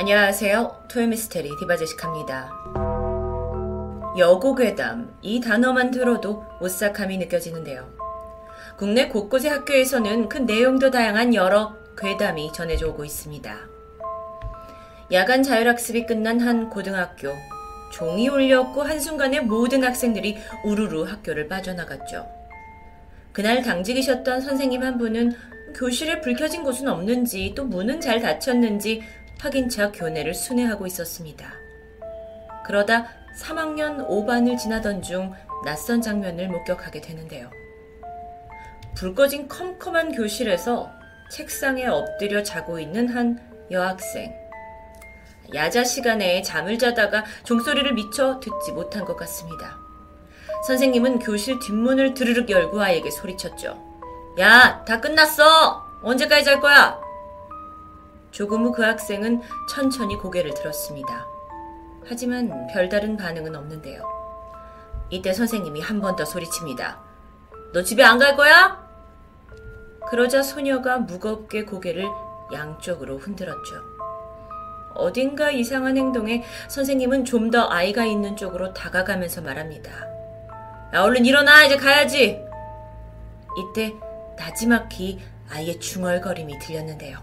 안녕하세요. 토요미스테리 디바제식합니다. 여고괴담 이 단어만 들어도 오싹함이 느껴지는데요. 국내 곳곳의 학교에서는 그 내용도 다양한 여러 괴담이 전해져 오고 있습니다. 야간 자율학습이 끝난 한 고등학교. 종이 울렸고 한순간에 모든 학생들이 우르르 학교를 빠져나갔죠. 그날 당직이셨던 선생님 한 분은 교실에 불 켜진 곳은 없는지 또 문은 잘 닫혔는지 확인차 교내를 순회하고 있었습니다. 그러다 3학년 5반을 지나던 중 낯선 장면을 목격하게 되는데요. 불 꺼진 컴컴한 교실에서 책상에 엎드려 자고 있는 한 여학생. 야자 시간에 잠을 자다가 종소리를 미처 듣지 못한 것 같습니다. 선생님은 교실 뒷문을 드르륵 열고 아이에게 소리쳤죠. 야, 다 끝났어! 언제까지 잘 거야? 조금 후 그 학생은 천천히 고개를 들었습니다. 하지만 별다른 반응은 없는데요. 이때 선생님이 한 번 더 소리칩니다. 너 집에 안 갈 거야? 그러자 소녀가 무겁게 고개를 양쪽으로 흔들었죠. 어딘가 이상한 행동에 선생님은 좀 더 아이가 있는 쪽으로 다가가면서 말합니다. 야, 얼른 일어나! 이제 가야지! 이때 나지막히 아이의 중얼거림이 들렸는데요.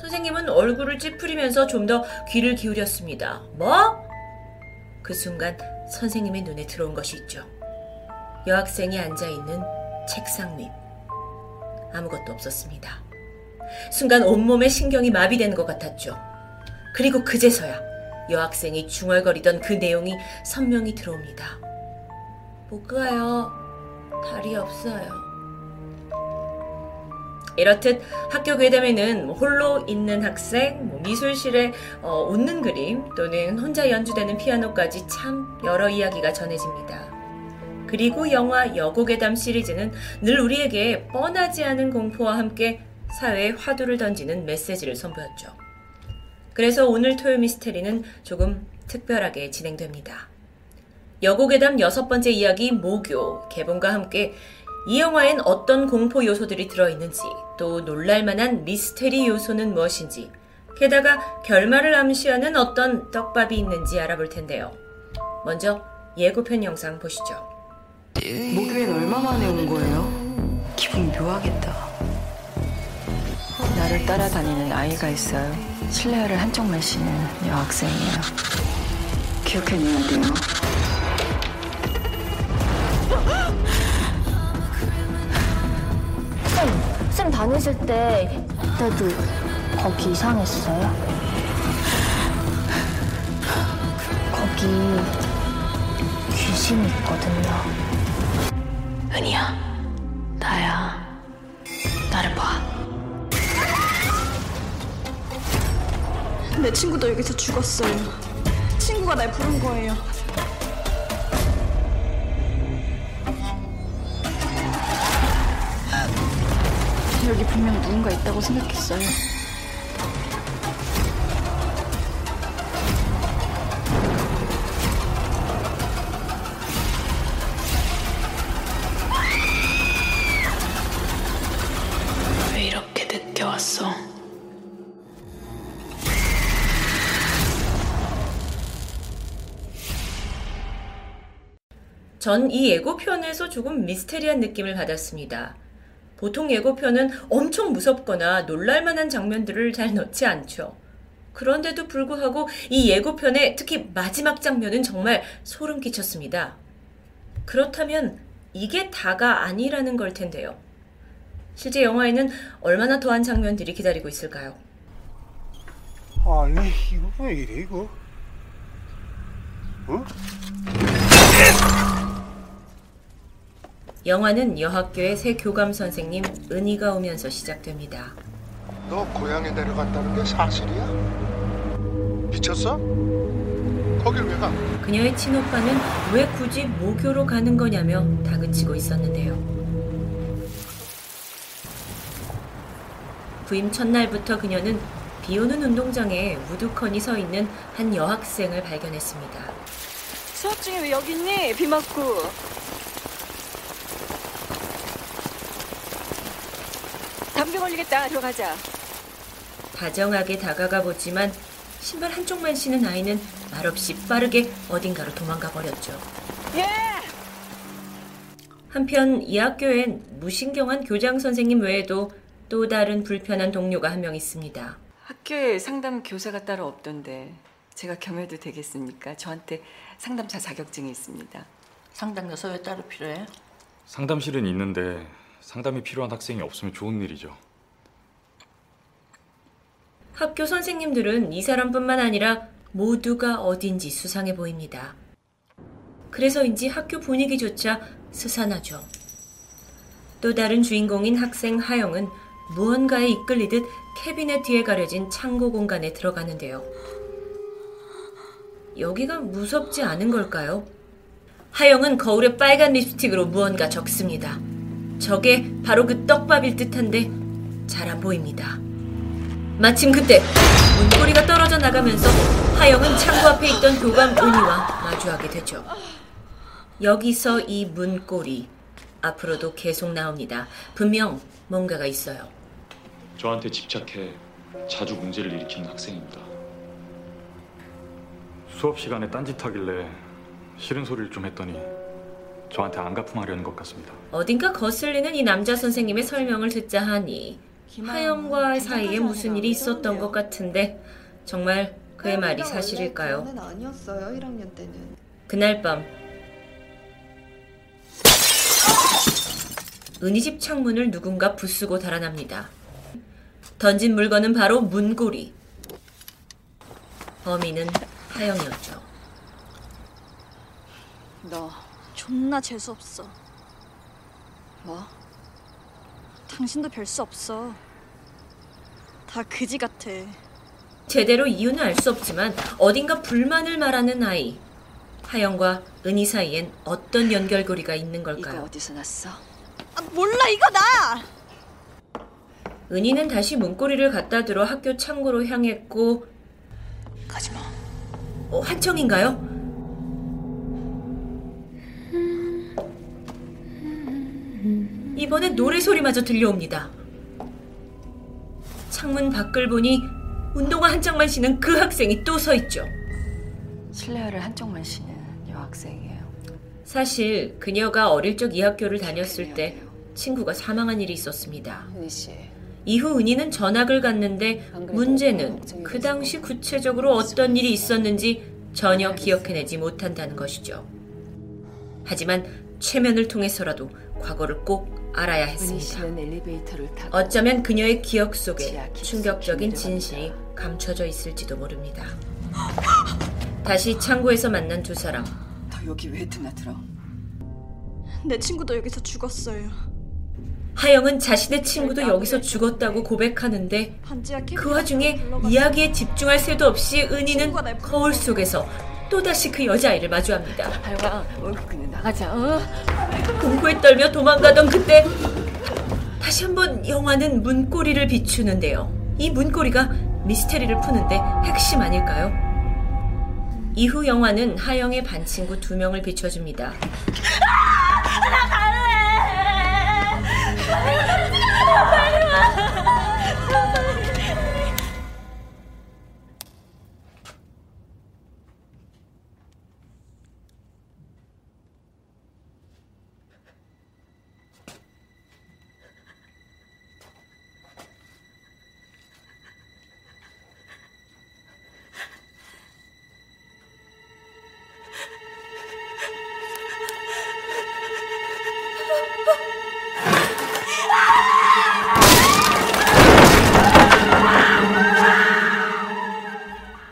선생님은 얼굴을 찌푸리면서 좀 더 귀를 기울였습니다. 뭐? 그 순간 선생님의 눈에 들어온 것이 있죠. 여학생이 앉아있는 책상 밑. 아무것도 없었습니다. 순간 온몸의 신경이 마비되는 것 같았죠. 그리고 그제서야 여학생이 중얼거리던 그 내용이 선명히 들어옵니다. 못 가요. 다리 없어요. 이렇듯 학교 괴담에는 홀로 있는 학생, 뭐 미술실에 어, 웃는 그림 또는 혼자 연주되는 피아노까지 참 여러 이야기가 전해집니다. 그리고 영화 여고괴담 시리즈는 늘 우리에게 뻔하지 않은 공포와 함께 사회에 화두를 던지는 메시지를 선보였죠. 그래서 오늘 토요 미스테리는 조금 특별하게 진행됩니다. 여고괴담 여섯 번째 이야기 모교 개봉과 함께 이 영화엔 어떤 공포 요소들이 들어있는지, 또 놀랄만한 미스테리 요소는 무엇인지, 게다가 결말을 암시하는 어떤 떡밥이 있는지 알아볼 텐데요. 먼저 예고편 영상 보시죠. 목요일 얼마 만에 온 거예요? 기분이 묘하겠다. 나를 따라다니는 아이가 있어요. 실내화를 한쪽만 신은 여학생이에요. 기억해내야 돼요. 쌤, 쌤 다니실 때 그때도 거기 이상했어요? 거기 귀신이 있거든요. 은희야, 나야. 나를 봐. 내 친구도 여기서 죽었어요. 친구가 날 부른 거예요. 여기 분명 누군가 있다고 생각했어요. 왜 이렇게 늦게 왔어? 전 이 예고편에서 조금 미스테리한 느낌을 받았습니다. 보통 예고편은 엄청 무섭거나 놀랄만한 장면들을 잘 넣지 않죠. 그런데도 불구하고 이 예고편의 특히 마지막 장면은 정말 소름 끼쳤습니다. 그렇다면 이게 다가 아니라는 걸 텐데요. 실제 영화에는 얼마나 더한 장면들이 기다리고 있을까요? 아니 이거 왜 이래 이거? 어? 영화는 여학교의 새 교감 선생님 은희가 오면서 시작됩니다. 너 고향에 내려간다는 게 사실이야? 미쳤어? 거길 왜 가? 그녀의 친오빠는 왜 굳이 모교로 가는 거냐며 다그치고 있었는데요. 부임 첫날부터 그녀는 비 오는 운동장에 우두커니 서 있는 한 여학생을 발견했습니다. 수업 중에 왜 여기 있니? 비 맞고. 감기 걸리겠다. 들어가자. 다정하게 다가가 보지만 신발 한쪽만 신은 아이는 말없이 빠르게 어딘가로 도망가 버렸죠. 한편 이 학교엔 무신경한 교장 선생님 외에도 또 다른 불편한 동료가 한 명 있습니다. 학교에 상담 교사가 따로 없던데 제가 겸해도 되겠습니까? 저한테 상담사 자격증이 있습니다. 상담 교사 왜 따로 필요해? 상담실은 있는데 상담이 필요한 학생이 없으면 좋은 일이죠. 학교 선생님들은 이 사람뿐만 아니라 모두가 어딘지 수상해 보입니다. 그래서인지 학교 분위기조차 스산하죠. 또 다른 주인공인 학생 하영은 무언가에 이끌리듯 캐비넷 뒤에 가려진 창고 공간에 들어가는데요. 여기가 무섭지 않은 걸까요? 하영은 거울에 빨간 립스틱으로 무언가 적습니다. 저게 바로 그 떡밥일 듯한데 잘 안 보입니다. 마침 그때 문고리가 떨어져 나가면서 하영은 창고 앞에 있던 교감 은희와 마주하게 되죠. 여기서 이 문고리 앞으로도 계속 나옵니다. 분명 뭔가가 있어요. 저한테 집착해 자주 문제를 일으키는 학생입니다. 수업 시간에 딴짓하길래 싫은 소리를 좀 했더니 저한테 안가품하려는 것 같습니다. 어딘가 거슬리는 이 남자 선생님의 설명을 듣자 하니 하영과 사이에 무슨 일이 있었던 것 같은데 정말 그의 말이 사실일까요? 는 아니었어요 1학년 때는. 그날 밤 은희 집 창문을 누군가 부수고 달아납니다. 던진 물건은 바로 문고리. 범인은 하영이었죠. 너 존나 재수없어. 뭐? 당신도 별 수 없어. 다 그지 같아. 제대로 이유는 알 수 없지만 어딘가 불만을 말하는 아이. 하영과 은희 사이엔 어떤 연결고리가 있는 이거 걸까요? 어디서 났어? 아, 몰라 이거 나! 은희는 다시 문고리를 갖다 들어 학교 창고로 향했고 가지마. 어, 한청인가요? 이번엔 노래 소리마저 들려옵니다. 창문 밖을 보니 운동화 한 짝만 신은 그 학생이 또 서 있죠. 실내화를 한쪽만 신은 여학생이에요. 사실 그녀가 어릴 적 이 학교를 다녔을 때 친구가 사망한 일이 있었습니다. 은희 씨. 이후 은희는 전학을 갔는데 문제는 그 당시 구체적으로 어떤 일이 있었는지 전혀 기억해내지 못한다는 것이죠. 하지만 최면을 통해서라도 과거를 꼭 알아야 했습니다. 어쩌면 그녀의 기억 속에 충격적인. 진실이 감춰져 있을지도 모릅니다. 다시 창고에서 만난 두 사람. 너 여기 왜 드나들어? 내 친구도 여기서 죽었어요. 하영은 자신의 친구도 여기서 죽었다고 고백하는데 그 와중에. 이야기에 집중할 새도 없이 은희는 거울. 속에서 또다시 그 여자아이를 마주합니다. 발광. 어, 그냥 나가자. 어? 공포에 떨며 도망가던 그때 다시 한번 영화는 문고리를 비추는데요. 이 문고리가 미스테리를 푸는데 핵심 아닐까요? 이후 영화는 하영의 반 친구 두 명을 비춰줍니다.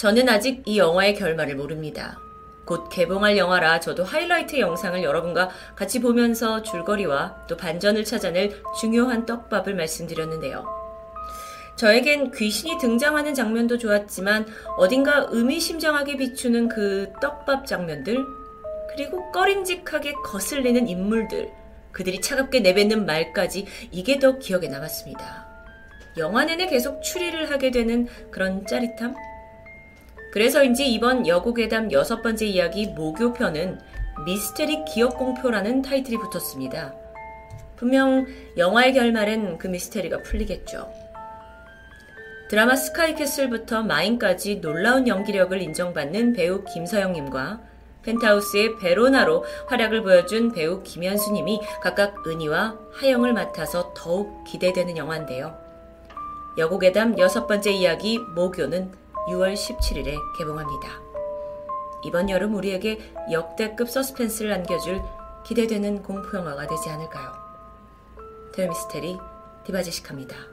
저는 아직 이 영화의 결말을 모릅니다. 곧 개봉할 영화라 저도 하이라이트 영상을 여러분과 같이 보면서 줄거리와 또 반전을 찾아낼 중요한 떡밥을 말씀드렸는데요. 저에겐 귀신이 등장하는 장면도 좋았지만 어딘가 의미심장하게 비추는 그 떡밥 장면들, 그리고 꺼림직하게 거슬리는 인물들, 그들이 차갑게 내뱉는 말까지 이게 더 기억에 남았습니다. 영화 내내 계속 추리를 하게 되는 그런 짜릿함? 그래서인지 이번 여고괴담 여섯 번째 이야기 모교편은 미스테리 기억 공표라는 타이틀이 붙었습니다. 분명 영화의 결말엔 그 미스테리가 풀리겠죠. 드라마 스카이캐슬부터 마인까지 놀라운 연기력을 인정받는 배우 김서영님과 펜트하우스의 베로나로 활약을 보여준 배우 김현수님이 각각 은희와 하영을 맡아서 더욱 기대되는 영화인데요. 여고괴담 여섯 번째 이야기 모교는 6월 17일에 개봉합니다. 이번 여름 우리에게 역대급 서스펜스를 안겨줄 기대되는 공포영화가 되지 않을까요? 토요미스테리 디바제식합니다.